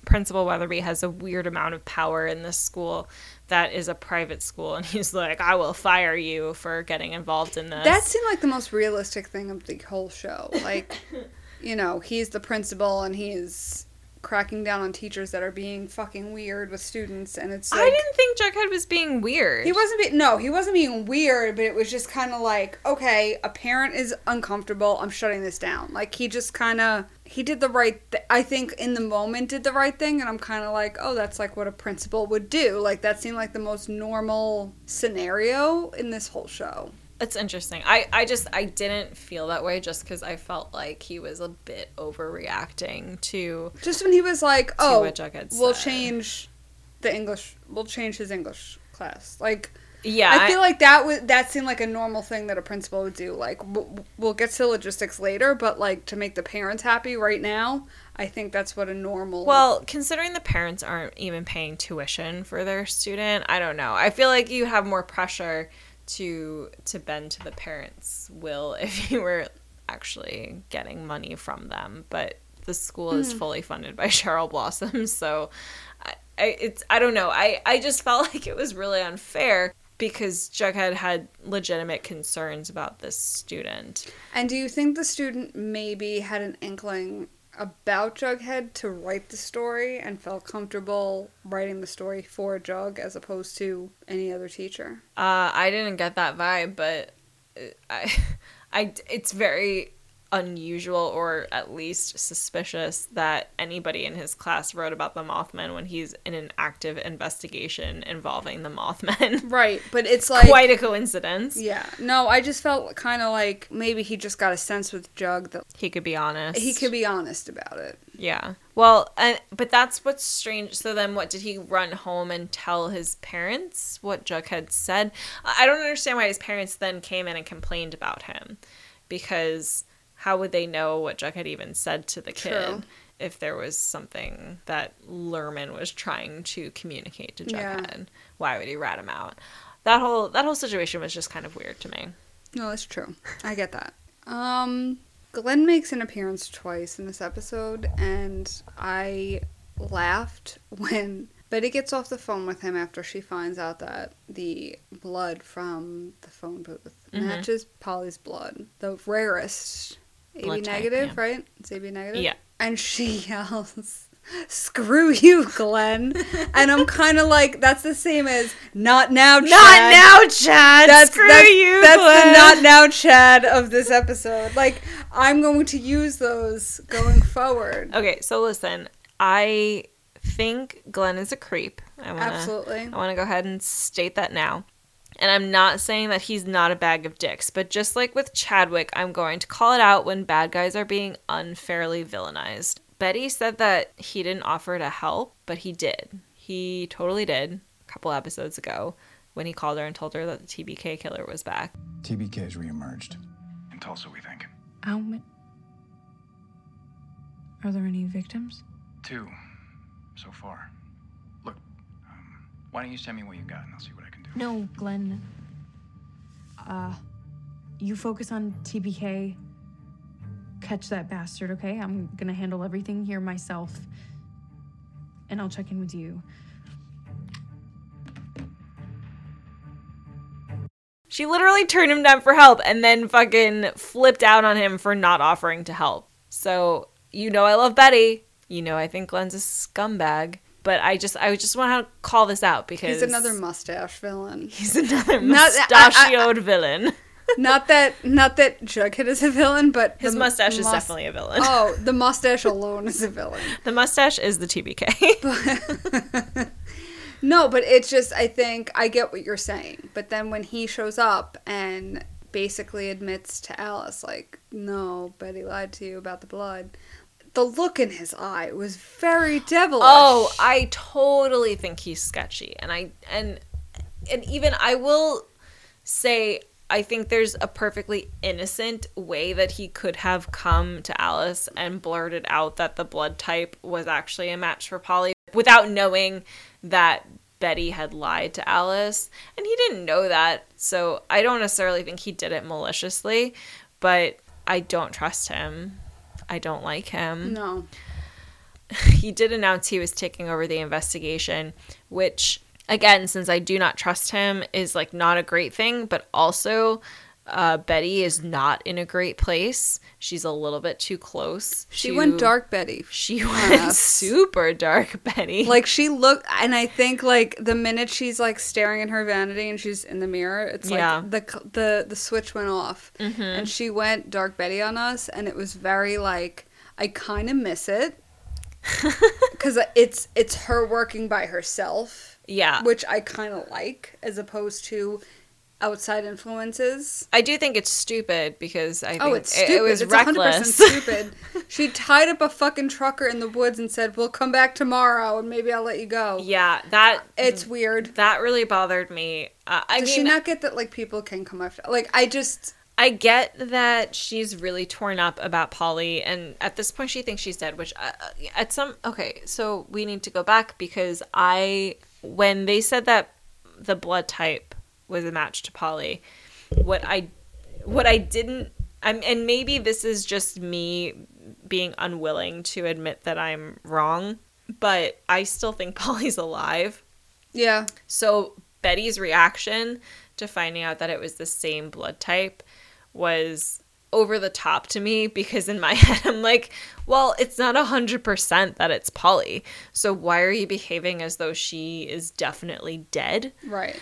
Principal Weatherbee has a weird amount of power in this school that is a private school and he's like, I will fire you for getting involved in this. that seemed like the most realistic thing of the whole show. Like, <laughs> you know, he's the principal and he's cracking down on teachers that are being fucking weird with students, and it's like I didn't think Jughead was being weird. He wasn't being no, he wasn't being weird, but it was just kind of like, okay, a parent is uncomfortable. I'm shutting this down. Like he just kind of he did the right. Th- I think in the moment did the right thing, and I'm kind of like, oh, that's like what a principal would do. Like that seemed like the most normal scenario in this whole show. It's interesting. I, I just I didn't feel that way just because I felt like he was a bit overreacting to Just when he was like, oh, we'll said. change the English. We'll change his English class. Like. yeah. I feel like that was that seemed like a normal thing that a principal would do. Like we'll get to logistics later, but like to make the parents happy right now, I think that's what a normal. Well, considering the parents aren't even paying tuition for their student, I don't know. I feel like you have more pressure to to bend to the parents' will if you were actually getting money from them. But the school is hmm. fully funded by <laughs> Cheryl Blossom, so I, I it's I don't know. I I just felt <laughs> like it was really unfair because Jughead had legitimate concerns about this student. and do you think the student maybe had an inkling about Jughead to write the story and felt comfortable writing the story for Jug as opposed to any other teacher? Uh, I didn't get that vibe, but uh, I, <laughs> I, it's very unusual or at least suspicious that anybody in his class wrote about the Mothman when he's in an active investigation involving the Mothman. <laughs> Right, but it's like Quite a coincidence. yeah. No, I just felt kind of like maybe he just got a sense with Jug that He could be honest. he could be honest about it. Yeah. Well, and but that's what's strange. So then, what did he run home and tell his parents what Jughead said? I I don't understand why his parents then came in and complained about him, because how would they know what Jughead even said to the kid True. if there was something that Lerman was trying to communicate to Yeah. Jughead? Why would he rat him out? That whole that whole situation was just kind of weird to me. No, that's true. I get that. Um, Glenn makes an appearance twice in this episode, and I laughed when Betty gets off the phone with him after she finds out that the blood from the phone booth Mhm. matches Polly's blood, the rarest. AB Blood type, negative, yeah. right? It's AB negative. Yeah. And she yells, <laughs> "Screw you, Glenn!" and I'm kind of like, that's the same as "Not now, Chad." Not now, Chad. That's Screw that's, you. That's Glenn. the not now Chad of this episode. Like I'm going to use those going forward. Okay, so listen, I think Glenn is a creep. I wanna, Absolutely. I want to go ahead and state that now. And I'm not saying that he's not a bag of dicks, but just like with Chadwick, I'm going to call it out when bad guys are being unfairly villainized. Betty said that he didn't offer to help, but he did. He totally did a couple episodes ago when he called her and told her that the TBK killer was back. TBK has reemerged. In Tulsa, we think. How many? Are there any victims? Two. So far. Look, um, why don't you send me what you got and I'll see what I can do. No, Glenn. Uh, you focus on TBK. Catch that bastard, okay? I'm gonna handle everything here myself. And I'll check in with you. She literally turned him down for help and then fucking flipped out on him for not offering to help. So, you know I love Betty. You know I think Glenn's a scumbag. But I just I just want to call this out because He's another mustache villain. he's another <laughs> Not- I- I- mustachioed villain. <laughs> not that not that Jughead is a villain, but His mustache is definitely a villain. Oh, <laughs> the mustache alone is a villain. The mustache is the TBK. No, but it's just I think I get what you're saying. But then when he shows up and basically admits to Alice like, "No, Betty lied to you about the blood." The look in his eye was very devilish. Oh, I totally think he's sketchy, and I and and even I will say I think there's a perfectly innocent way that he could have come to Alice and blurted out that the blood type was actually a match for Polly without knowing that Betty had lied to Alice. And he didn't know that. So I don't necessarily think he did it maliciously, but I don't trust him. I don't like him No. <laughs> he did announce he was taking over the investigation, which again, since I do not trust him, is like not a great thing, but also uh, Betty is not in a great place. She's a little bit too close. She to- went dark Betty. She went <laughs> super dark, Betty. Like she looked, and I think like the minute she's like staring in her vanity and she's in the mirror, it's like Yeah. the the the switch went off, and she went dark Betty on us, and it was very like I kind of miss it <laughs> because it's it's her working by herself, yeah. which I kind of like as opposed to outside influences. I do think it's stupid because I think Oh, it's it- stupid. it, was it's reckless. 100% stupid. <laughs> she tied up a fucking trucker in the woods and said, "We'll come back tomorrow, and maybe I'll let you go." yeah, that It's weird. that really bothered me. Uh, I Does mean, she not get that like people can come after? Like I just I get that she's really torn up about Polly, and at this point, she thinks she's dead. Which, uh, at some okay, so we need to go back because I, when they said that the blood type was a match to Polly, what I, what I didn't, I'm, and maybe this is just me being unwilling to admit that I'm wrong, but I still think <laughs> Polly's alive. yeah. So Betty's reaction to finding out that it was the same blood type was over the top to me because in my <laughs> head I'm like, well, it's not a hundred percent that it's Polly. So why are you behaving as though she is definitely dead? Right.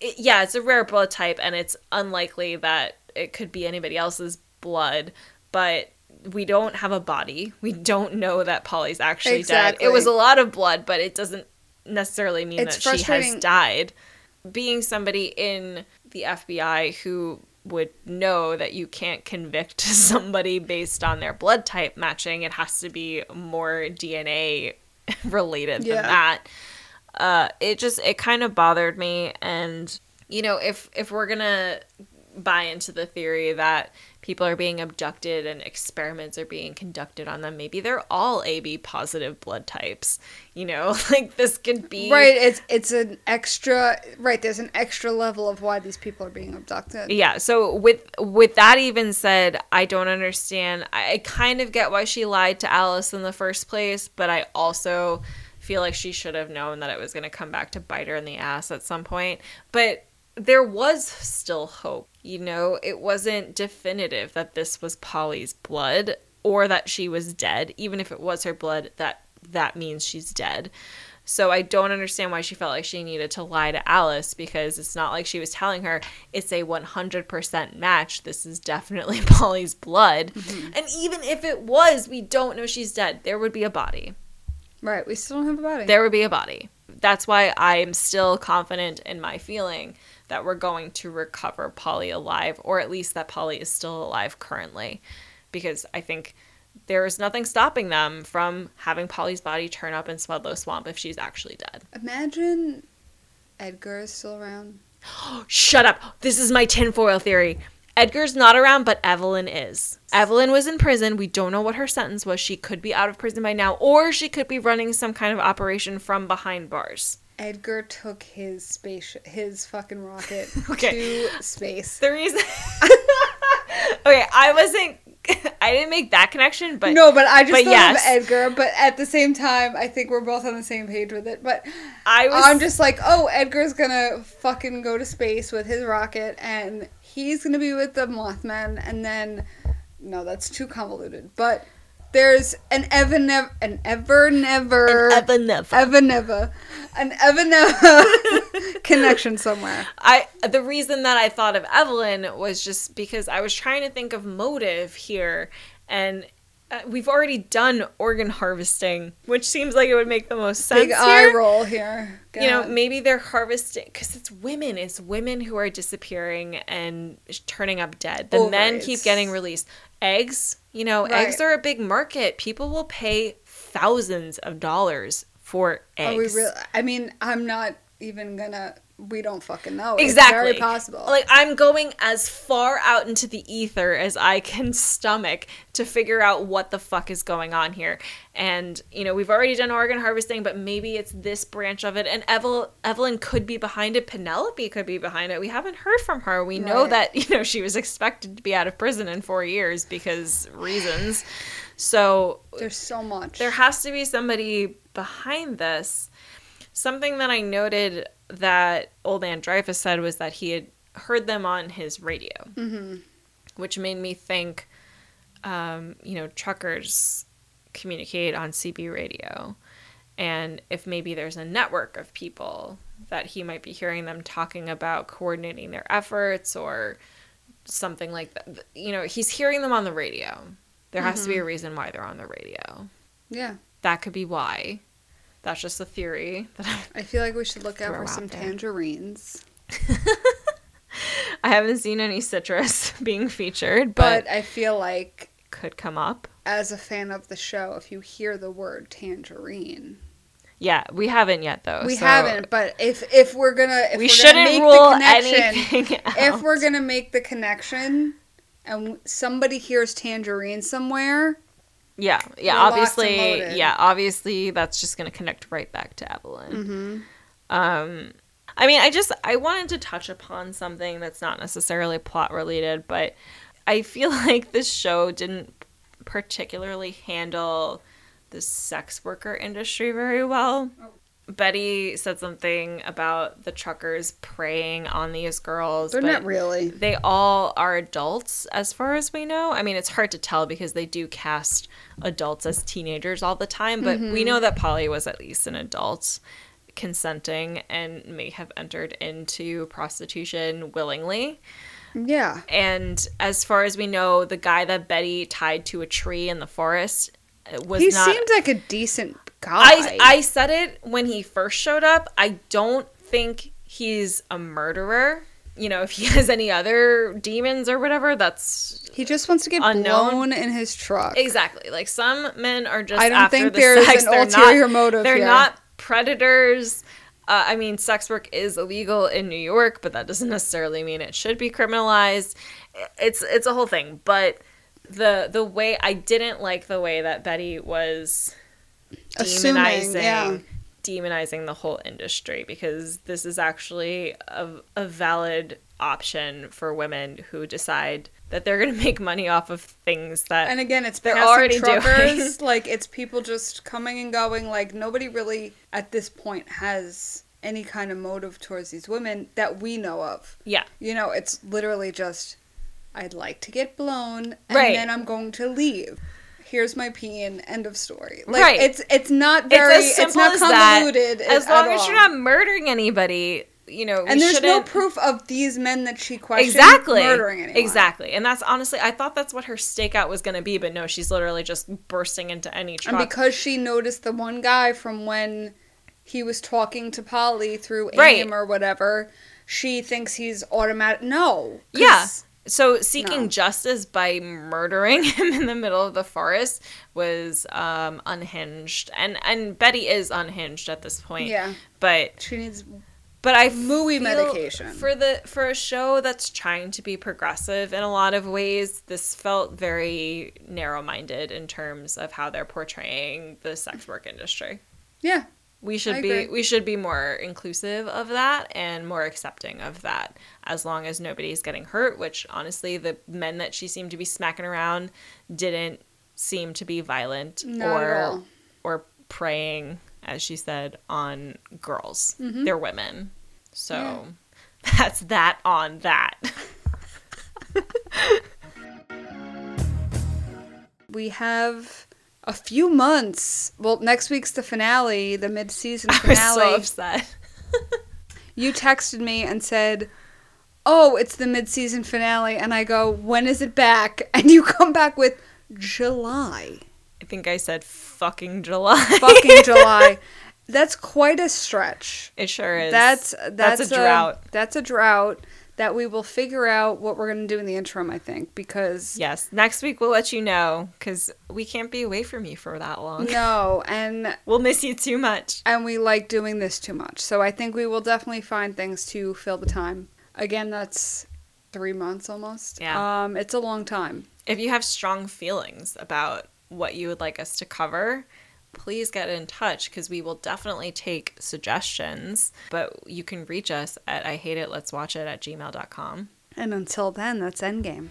It, yeah, it's a rare blood type and it's unlikely that it could be anybody else's blood, but we don't have a body. We don't know that Polly's actually dead. It was a lot of blood, but it doesn't necessarily mean It's that she has died. Being somebody in the FBI who would know that you can't convict <laughs> somebody based on their blood type matching, it has to be more DNA <laughs> related Yeah. than that. Uh, it just it kind of bothered me, and you know if if we're gonna buy into the theory that people are being abducted and experiments are being conducted on them, maybe they're all AB positive blood types. You know, <laughs> like this could be Right. It's it's an extra. Right. There's an extra level of why these people are being abducted. yeah so with with that even said i don't understand I, I kind of get why she lied to alice in the first place but i also feel like she should have known that it was going to come back to bite her in the ass at some point but there was still hope you know it wasn't definitive that this was polly's blood or that she was dead even if it was her blood that that means she's dead so I don't understand why she felt like she needed to lie to Alice because it's not like she was telling her it's a 100% match. This is definitely <laughs> Polly's blood. Mm-hmm. And even if it was, we don't know she's dead. There would be a body. Right. We still don't have a body. There would be a body. That's why I'm still confident in my feeling that we're going to recover Polly alive, or at least that Polly is still alive currently. Because I think there is nothing stopping them from having Polly's body turn up in Swedlow Swamp if she's actually dead. Imagine Edgar is still around. <gasps> Shut up. This is my tinfoil theory. Edgar's not around, but Evelyn is. Evelyn was in prison. We don't know what her sentence was. She could be out of prison by now, or she could be running some kind of operation from behind bars. Edgar took his space, his fucking rocket <laughs> Okay. to space. The reason. <laughs> okay, I wasn't. <laughs> I didn't make that connection, but no, but I just but thought yes. of Edgar. But at the same time, I think we're both on the same page with it. But I was. I'm just like, oh, Edgar's gonna fucking go to space with his rocket, and he's gonna be with the Mothman, and then no, that's too convoluted. But there's an ever never, an ever never, Ever never. ever never, an ever never <laughs> connection somewhere. I the reason that I thought of Evelyn was just because I was trying to think of motive here, and uh, we've already done organ harvesting, which seems like it would make the most sense Big eye here. roll here. You know, maybe they're harvesting because it's women. It's women who are disappearing and turning up dead. The men keep getting released. Eggs, you know, Right. eggs are a big market. People will pay thousands of dollars for eggs. Are we real? I mean, I'm not even gonna we don't fucking know. Exactly. It's very possible. Like I'm going as far out into the ether as I can stomach to figure out what the fuck is going on here. And you know, we've already done organ harvesting, but maybe it's this branch of it. And Evel- Evelyn could be behind it. Penelope could be behind it. We haven't heard from her. We know that <laughs> you know she was expected to be out of prison in four years because reasons. So There's so much. there has to be somebody behind this. Something that I noted that Old Man Dreyfus said was that he had heard them on his radio, mm-hmm. which made me think, um, you know, truckers communicate on CB radio. And if maybe there's a network of people that he might be hearing them talking about coordinating their efforts or something like that. You know, he's hearing them on the radio. There has to be a reason why they're on the radio yeah. that could be why. That's just a theory that I, I feel like we should look out for out some there. tangerines. <laughs> I haven't seen any citrus <laughs> being featured, but, But I feel like could come up. as a fan of the show, if you hear the word tangerine, Yeah, we haven't yet though. we so haven't. But if if we're gonna if We are shouldn't gonna make rule the connection, anything <laughs> if we're gonna make the connection, and somebody hears tangerine somewhere, Yeah, yeah. We're obviously, yeah. Obviously, that's just going to connect right back to Evelyn. Mm-hmm. Um, I mean, I just I wanted to touch upon something that's not necessarily plot related, but I feel <laughs> like this show didn't particularly handle the sex worker industry very well. Betty said something about the truckers preying on these girls. they're not really. they all are adults as far as we know. I mean, it's hard to tell because they do cast adults as teenagers all the time, but we know that Polly was at least an adult consenting and may have entered into prostitution willingly. Yeah, And as far as we know, the guy that Betty tied to a tree in the forest uh, was he not seems like a decent I I said it when he first showed up. I don't think he's a murderer. You know, if he <laughs> has any other demons or whatever, that's he just wants to get Unknown. blown in his truck. exactly like some men are just. I don't after think the there's sex. an They're ulterior not, motive They're here. not predators. Uh, I mean, sex work is illegal in New York, but that doesn't necessarily mean it should be criminalized. It's it's a whole thing, but the the way I didn't like the way that Betty was Assuming, demonizing yeah. demonizing the whole industry because this is actually a, a valid option for women who decide that they're going <laughs> to make money off of things that And again, it's They're already truckers. doing. <laughs> like it's people just coming and going. Like nobody really at this point has any kind of motive towards these women that we know of. yeah You know, it's literally just I'd like to get blown and Right. then I'm going to leave. Here's my pee and end of story. Like Right. it's it's not very it's as it's, not as convoluted as at long as you're not murdering anybody you know we and there's no shouldn't- proof of these men that she questioned exactly murdering anyone. exactly and that's honestly i thought that's what her stakeout was going to be but no she's literally just bursting into any truck And because she noticed the one guy from when he was talking to Polly through AIM Right. or whatever, she thinks he's automatic. No. Yeah. So seeking No. justice by murdering <laughs> him in the middle of the forest was um, unhinged, and and Betty is unhinged at this point. Yeah. But She needs. but I Mooey medication. for the for a show that's trying to be progressive in a lot of ways. This felt very narrow minded in terms of how they're portraying the sex work industry. Yeah. We should I be agree. we should be more inclusive of that and more accepting of that as long as nobody's getting hurt, which honestly the men that she seemed to be smacking around didn't seem to be violent Not or or preying as she said on girls. Mm-hmm. They're women. So <laughs> that's that on that. <laughs> We have a few months. Well, next week's the finale, the mid-season <laughs> finale. I was so upset. <laughs> you texted me and said, "Oh, it's the mid-season finale," and I go, "When is it back?" <laughs> And you come back with July. I think I said fucking July. Fucking July. That's quite a stretch. It sure is. That's that's, a drought. that's a drought. That we will figure out what we're going to do in the interim, I think, because Yes. Next week we'll let you know because we can't be away from you for that long. no, and <laughs> We'll miss you too much. and we like doing this too much. So I think we will definitely find things to fill the time. Again, that's 3 months almost. Yeah. Um it's a long time. If you have strong feelings about what you would like us to cover, please get in touch because we will definitely take suggestions. But you can reach us at I hate it, let's watch it at gmail.com. And until then, that's endgame.